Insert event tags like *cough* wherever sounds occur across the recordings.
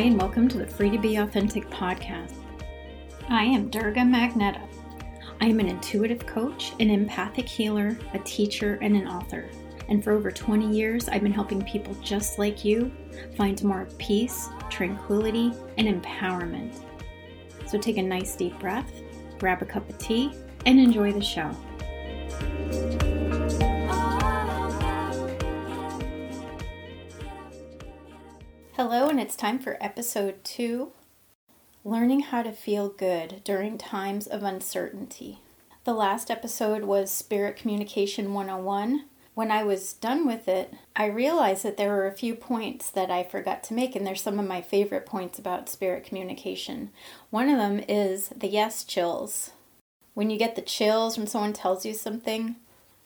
Hi, and welcome to the Free to Be Authentic podcast. I am Durga Magneta. I am an intuitive coach, an empathic healer, a teacher, and an author. And for over 20 years, I've been helping people just like you find more peace, tranquility, and empowerment. So take a nice deep breath, grab a cup of tea, and enjoy the show. Hello, and it's time for episode two Learning how to feel good during times of uncertainty. The last episode was Spirit Communication 101. When I was done with it, I realized that there were a few points that I forgot to make, and they're some of my favorite points about spirit communication. One of them is the yes chills. When you get the chills when someone tells you something,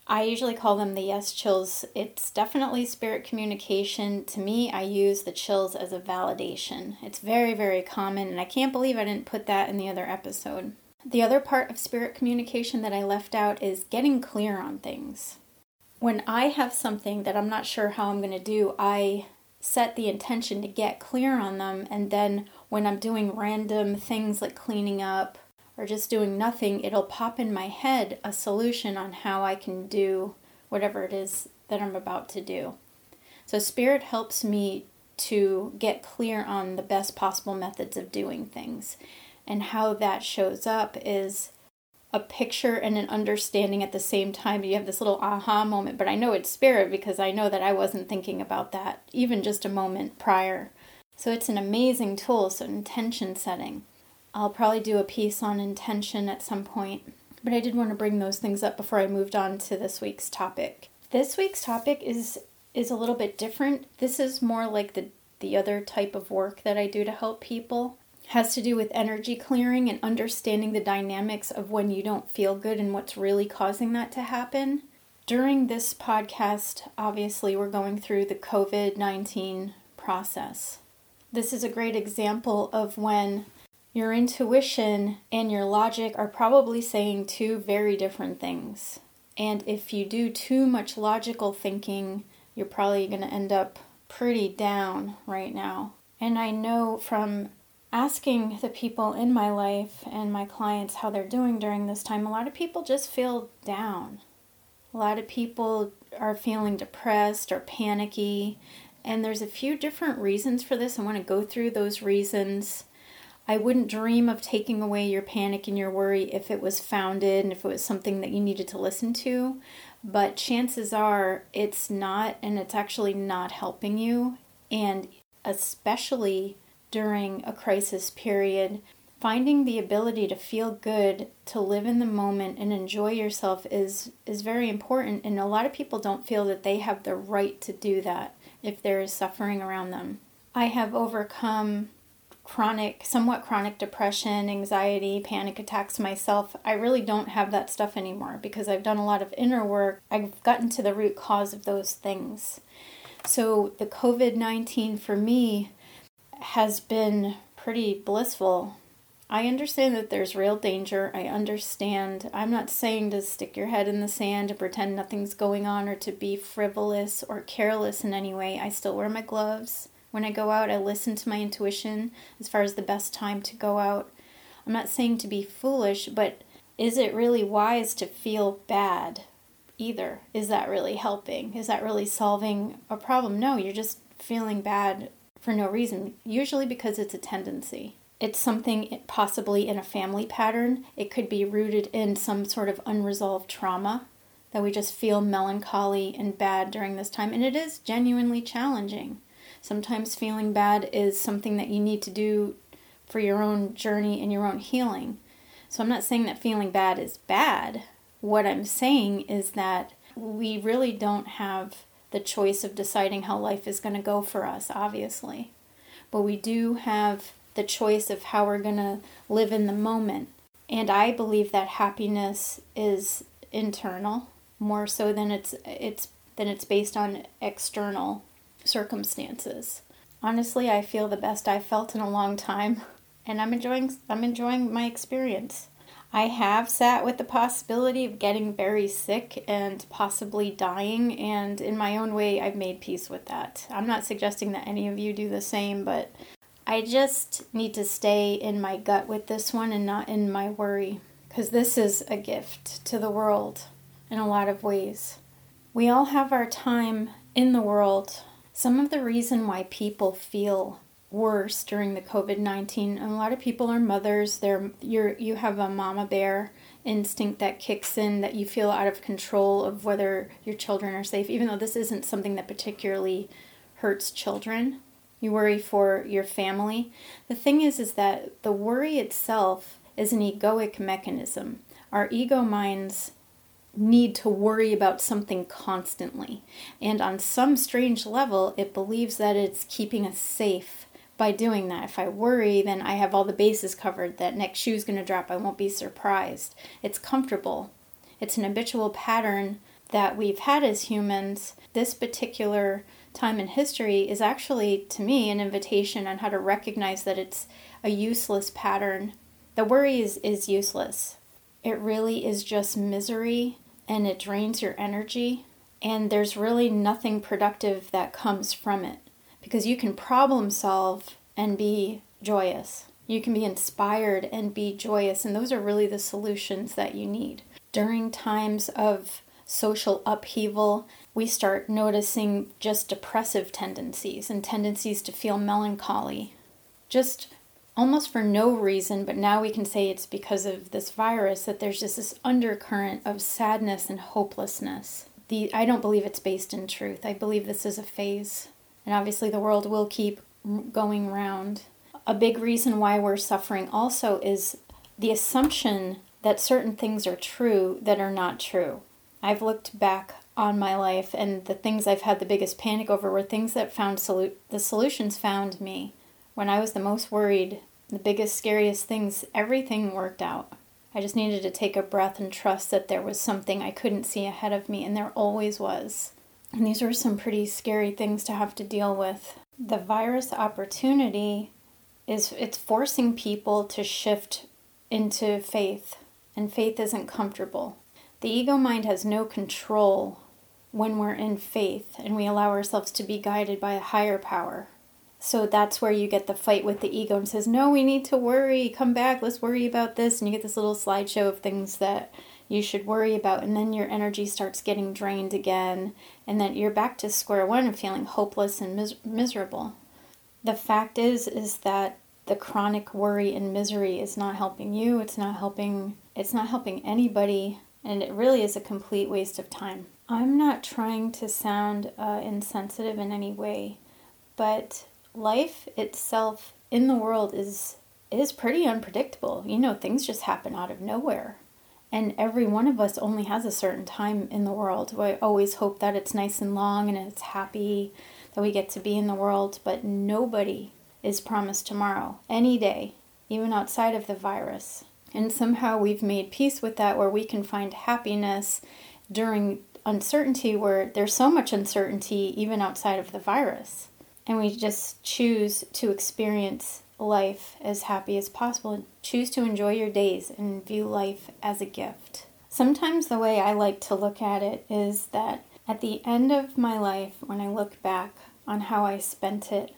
I usually call them the yes chills. It's definitely spirit communication. To me, I use the chills as a validation. It's very, very common, and I can't believe I didn't put that in the other episode. The other part of spirit communication that I left out is getting clear on things. When I have something that I'm not sure how I'm going to do, I set the intention to get clear on them, and then when I'm doing random things like cleaning up, or just doing nothing, it'll pop in my head a solution on how I can do whatever it is that I'm about to do. So, Spirit helps me to get clear on the best possible methods of doing things. And how that shows up is a picture and an understanding at the same time. You have this little aha moment, but I know it's Spirit because I know that I wasn't thinking about that even just a moment prior. So, it's an amazing tool. So, intention setting. I'll probably do a piece on intention at some point, but I did want to bring those things up before I moved on to this week's topic. This week's topic is is a little bit different. This is more like the the other type of work that I do to help people. It has to do with energy clearing and understanding the dynamics of when you don't feel good and what's really causing that to happen. During this podcast, obviously, we're going through the COVID 19 process. This is a great example of when your intuition and your logic are probably saying two very different things. And if you do too much logical thinking, you're probably going to end up pretty down right now. And I know from asking the people in my life and my clients how they're doing during this time, a lot of people just feel down. A lot of people are feeling depressed or panicky. And there's a few different reasons for this. I want to go through those reasons I wouldn't dream of taking away your panic and your worry if it was founded and if it was something that you needed to listen to. But chances are it's not, and it's actually not helping you. And especially during a crisis period, finding the ability to feel good, to live in the moment and enjoy yourself is is very important and a lot of people don't feel that they have the right to do that if there is suffering around them. I have overcome chronic, somewhat chronic depression, anxiety, panic attacks myself. I really don't have that stuff anymore because I've done a lot of inner work. I've gotten to the root cause of those things. So the COVID 19 for me has been pretty blissful. I understand that there's real danger. I understand. I'm not saying to stick your head in the sand and pretend nothing's going on or to be frivolous or careless in any way. I still wear my gloves. When I go out, I listen to my intuition as far as the best time to go out. I'm not saying to be foolish, but is it really wise to feel bad either? Is that really helping? Is that really solving a problem? No, you're just feeling bad for no reason, usually because it's a tendency. It's something possibly in a family pattern. It could be rooted in some sort of unresolved trauma that we just feel melancholy and bad during this time. And it is genuinely challenging. Sometimes feeling bad is something that you need to do for your own journey and your own healing. So I'm not saying that feeling bad is bad. What I'm saying is that we really don't have the choice of deciding how life is going to go for us, obviously. But we do have the choice of how we're going to live in the moment. And I believe that happiness is internal more so than it's it's than it's based on external circumstances. Honestly, I feel the best I've felt in a long time, *laughs* and I'm enjoying I'm enjoying my experience. I have sat with the possibility of getting very sick and possibly dying, and in my own way, I've made peace with that. I'm not suggesting that any of you do the same, but I just need to stay in my gut with this one and not in my worry because this is a gift to the world in a lot of ways. We all have our time in the world. Some of the reason why people feel worse during the COVID nineteen, a lot of people are mothers. They're you're you have a mama bear instinct that kicks in that you feel out of control of whether your children are safe, even though this isn't something that particularly hurts children. You worry for your family. The thing is is that the worry itself is an egoic mechanism. Our ego minds need to worry about something constantly. And on some strange level, it believes that it's keeping us safe by doing that. If I worry, then I have all the bases covered. That next shoe's going to drop, I won't be surprised. It's comfortable. It's an habitual pattern that we've had as humans. This particular time in history is actually, to me, an invitation on how to recognize that it's a useless pattern. The worry is, is useless. It really is just misery and it drains your energy, and there's really nothing productive that comes from it because you can problem solve and be joyous. You can be inspired and be joyous, and those are really the solutions that you need. During times of social upheaval, we start noticing just depressive tendencies and tendencies to feel melancholy. Just almost for no reason, but now we can say it's because of this virus that there's just this undercurrent of sadness and hopelessness. The I don't believe it's based in truth. I believe this is a phase. And obviously the world will keep going round. A big reason why we're suffering also is the assumption that certain things are true that are not true. I've looked back on my life and the things I've had the biggest panic over were things that found solu- the solutions found me when I was the most worried, the biggest, scariest things, everything worked out. I just needed to take a breath and trust that there was something I couldn't see ahead of me, and there always was. And these were some pretty scary things to have to deal with. The virus opportunity is it's forcing people to shift into faith, and faith isn't comfortable. The ego mind has no control when we're in faith and we allow ourselves to be guided by a higher power. So that's where you get the fight with the ego and says, No, we need to worry. Come back. Let's worry about this. And you get this little slideshow of things that you should worry about. And then your energy starts getting drained again. And then you're back to square one and feeling hopeless and mis- miserable. The fact is, is that the chronic worry and misery is not helping you. It's not helping, it's not helping anybody. And it really is a complete waste of time. I'm not trying to sound uh, insensitive in any way, but life itself in the world is is pretty unpredictable. You know, things just happen out of nowhere. And every one of us only has a certain time in the world. We always hope that it's nice and long and it's happy that we get to be in the world, but nobody is promised tomorrow, any day, even outside of the virus. And somehow we've made peace with that where we can find happiness during uncertainty where there's so much uncertainty even outside of the virus and we just choose to experience life as happy as possible. Choose to enjoy your days and view life as a gift. Sometimes the way I like to look at it is that at the end of my life, when I look back on how I spent it,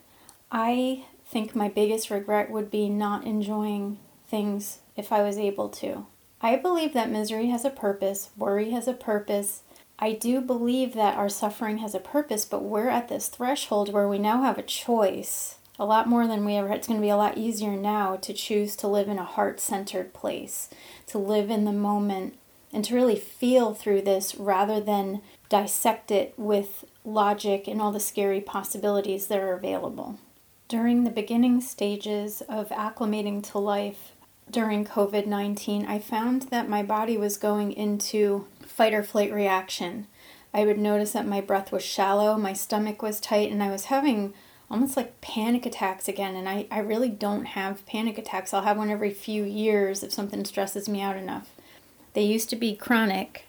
I think my biggest regret would be not enjoying things if I was able to. I believe that misery has a purpose, worry has a purpose, I do believe that our suffering has a purpose, but we're at this threshold where we now have a choice. A lot more than we ever had. It's going to be a lot easier now to choose to live in a heart centered place, to live in the moment, and to really feel through this rather than dissect it with logic and all the scary possibilities that are available. During the beginning stages of acclimating to life during COVID 19, I found that my body was going into fight or flight reaction. I would notice that my breath was shallow, my stomach was tight, and I was having almost like panic attacks again. And I, I really don't have panic attacks. I'll have one every few years if something stresses me out enough. They used to be chronic,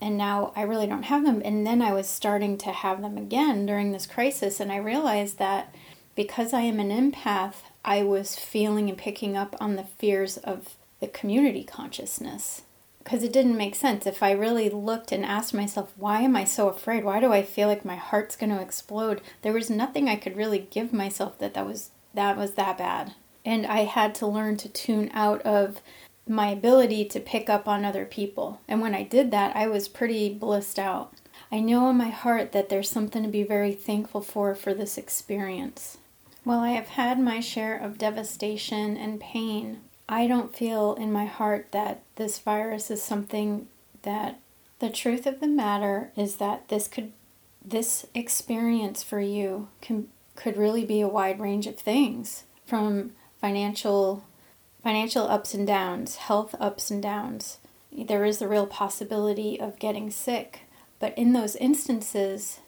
and now I really don't have them. And then I was starting to have them again during this crisis, and I realized that because I am an empath, I was feeling and picking up on the fears of the community consciousness because it didn't make sense. If I really looked and asked myself, why am I so afraid? Why do I feel like my heart's going to explode? There was nothing I could really give myself that that was that was that bad. And I had to learn to tune out of my ability to pick up on other people. And when I did that, I was pretty blissed out. I know in my heart that there's something to be very thankful for for this experience. While I have had my share of devastation and pain, I don't feel in my heart that this virus is something that the truth of the matter is that this could this experience for you can could really be a wide range of things from financial financial ups and downs, health ups and downs. There is the real possibility of getting sick, but in those instances,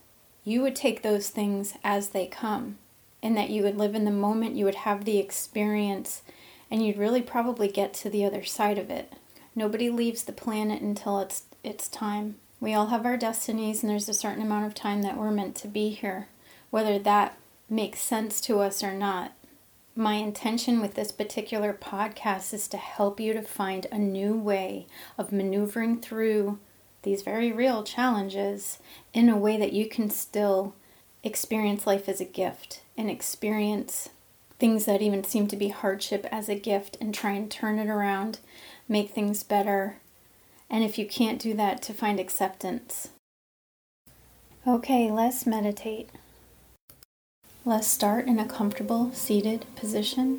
you would take those things as they come, and that you would live in the moment, you would have the experience, and you'd really probably get to the other side of it. Nobody leaves the planet until it's it's time. We all have our destinies, and there's a certain amount of time that we're meant to be here, whether that makes sense to us or not. My intention with this particular podcast is to help you to find a new way of maneuvering through these very real challenges in a way that you can still experience life as a gift and experience things that even seem to be hardship as a gift and try and turn it around, make things better. And if you can't do that, to find acceptance. Okay, let's meditate. Let's start in a comfortable seated position.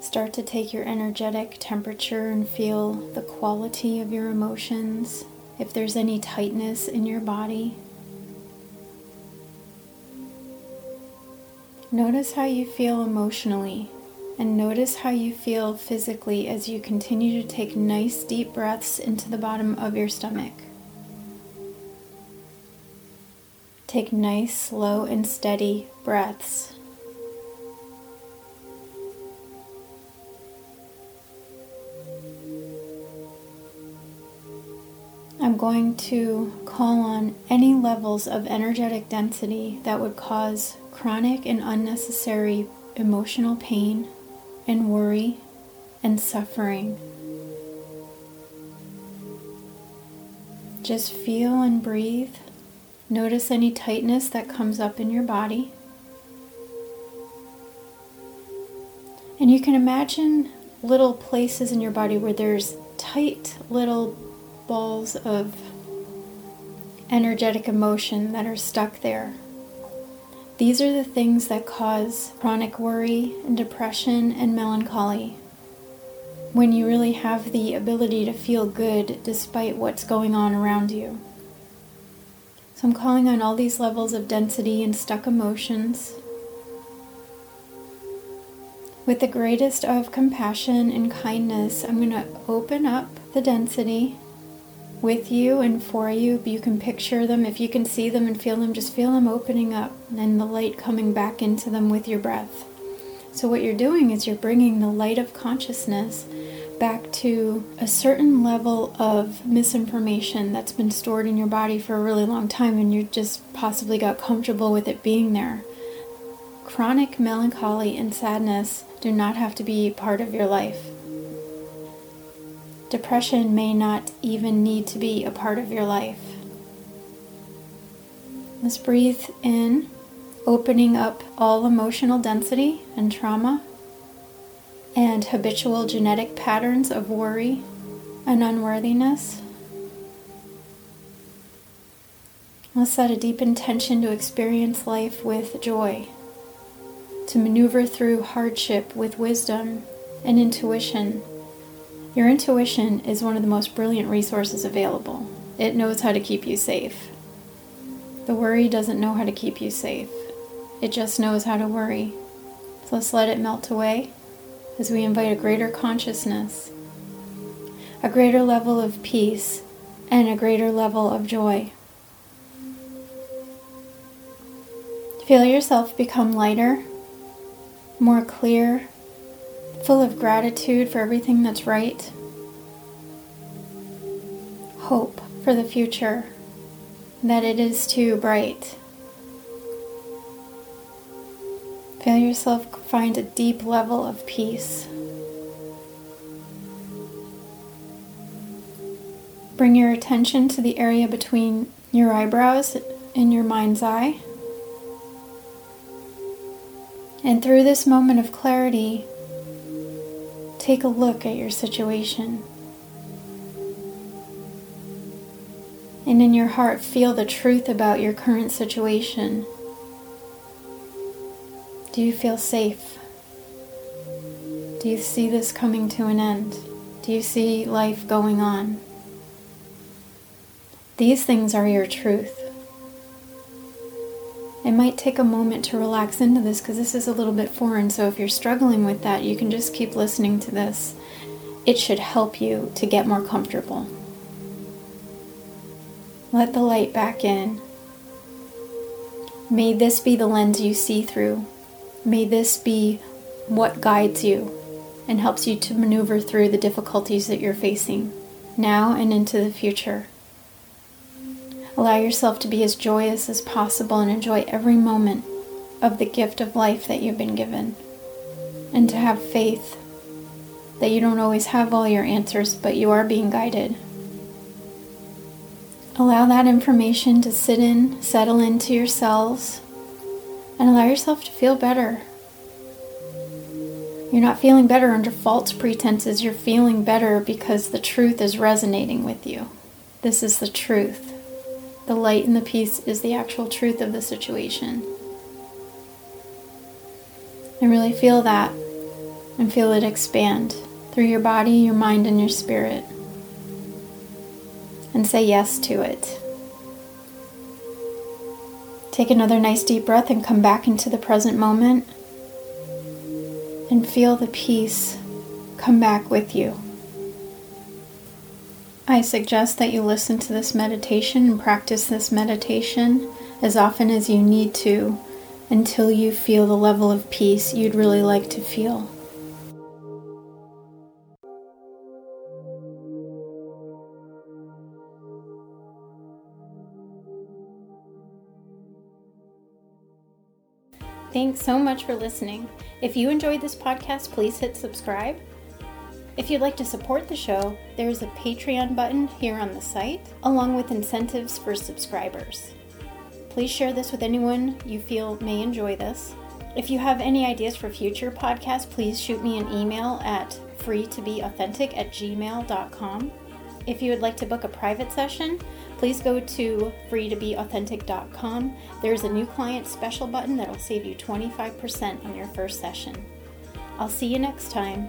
Start to take your energetic temperature and feel the quality of your emotions. If there's any tightness in your body, notice how you feel emotionally and notice how you feel physically as you continue to take nice deep breaths into the bottom of your stomach. Take nice, slow, and steady breaths. I'm going to call on any levels of energetic density that would cause chronic and unnecessary emotional pain and worry and suffering. Just feel and breathe. Notice any tightness that comes up in your body. And you can imagine little places in your body where there's tight little balls of energetic emotion that are stuck there. These are the things that cause chronic worry and depression and melancholy. When you really have the ability to feel good despite what's going on around you. So I'm calling on all these levels of density and stuck emotions. With the greatest of compassion and kindness, I'm going to open up the density with you and for you. You can picture them. If you can see them and feel them, just feel them opening up and the light coming back into them with your breath. So, what you're doing is you're bringing the light of consciousness back to a certain level of misinformation that's been stored in your body for a really long time and you just possibly got comfortable with it being there. Chronic melancholy and sadness do not have to be part of your life. Depression may not even need to be a part of your life. Let's breathe in, opening up all emotional density and trauma and habitual genetic patterns of worry and unworthiness. Let's set a deep intention to experience life with joy, to maneuver through hardship with wisdom and intuition. Your intuition is one of the most brilliant resources available. It knows how to keep you safe. The worry doesn't know how to keep you safe, it just knows how to worry. So let's let it melt away as we invite a greater consciousness, a greater level of peace, and a greater level of joy. Feel yourself become lighter, more clear, full of gratitude for everything that's right, hope for the future, that it is too bright. Feel yourself find a deep level of peace. Bring your attention to the area between your eyebrows and your mind's eye. And through this moment of clarity, take a look at your situation. And in your heart, feel the truth about your current situation. Do you feel safe? Do you see this coming to an end? Do you see life going on? These things are your truth. It might take a moment to relax into this because this is a little bit foreign. So if you're struggling with that, you can just keep listening to this. It should help you to get more comfortable. Let the light back in. May this be the lens you see through. May this be what guides you and helps you to maneuver through the difficulties that you're facing now and into the future. Allow yourself to be as joyous as possible and enjoy every moment of the gift of life that you've been given. And to have faith that you don't always have all your answers, but you are being guided. Allow that information to sit in, settle into your cells, and allow yourself to feel better. You're not feeling better under false pretenses, you're feeling better because the truth is resonating with you. This is the truth. The light and the peace is the actual truth of the situation. And really feel that and feel it expand through your body, your mind, and your spirit. And say yes to it. Take another nice deep breath and come back into the present moment. And feel the peace come back with you. I suggest that you listen to this meditation and practice this meditation as often as you need to until you feel the level of peace you'd really like to feel. Thanks so much for listening. If you enjoyed this podcast, please hit subscribe if you'd like to support the show, there is a Patreon button here on the site, along with incentives for subscribers. Please share this with anyone you feel may enjoy this. If you have any ideas for future podcasts, please shoot me an email at freetobeauthentic at gmail.com. If you would like to book a private session, please go to freetobeauthentic.com. There's a new client special button that will save you 25% on your first session. I'll see you next time.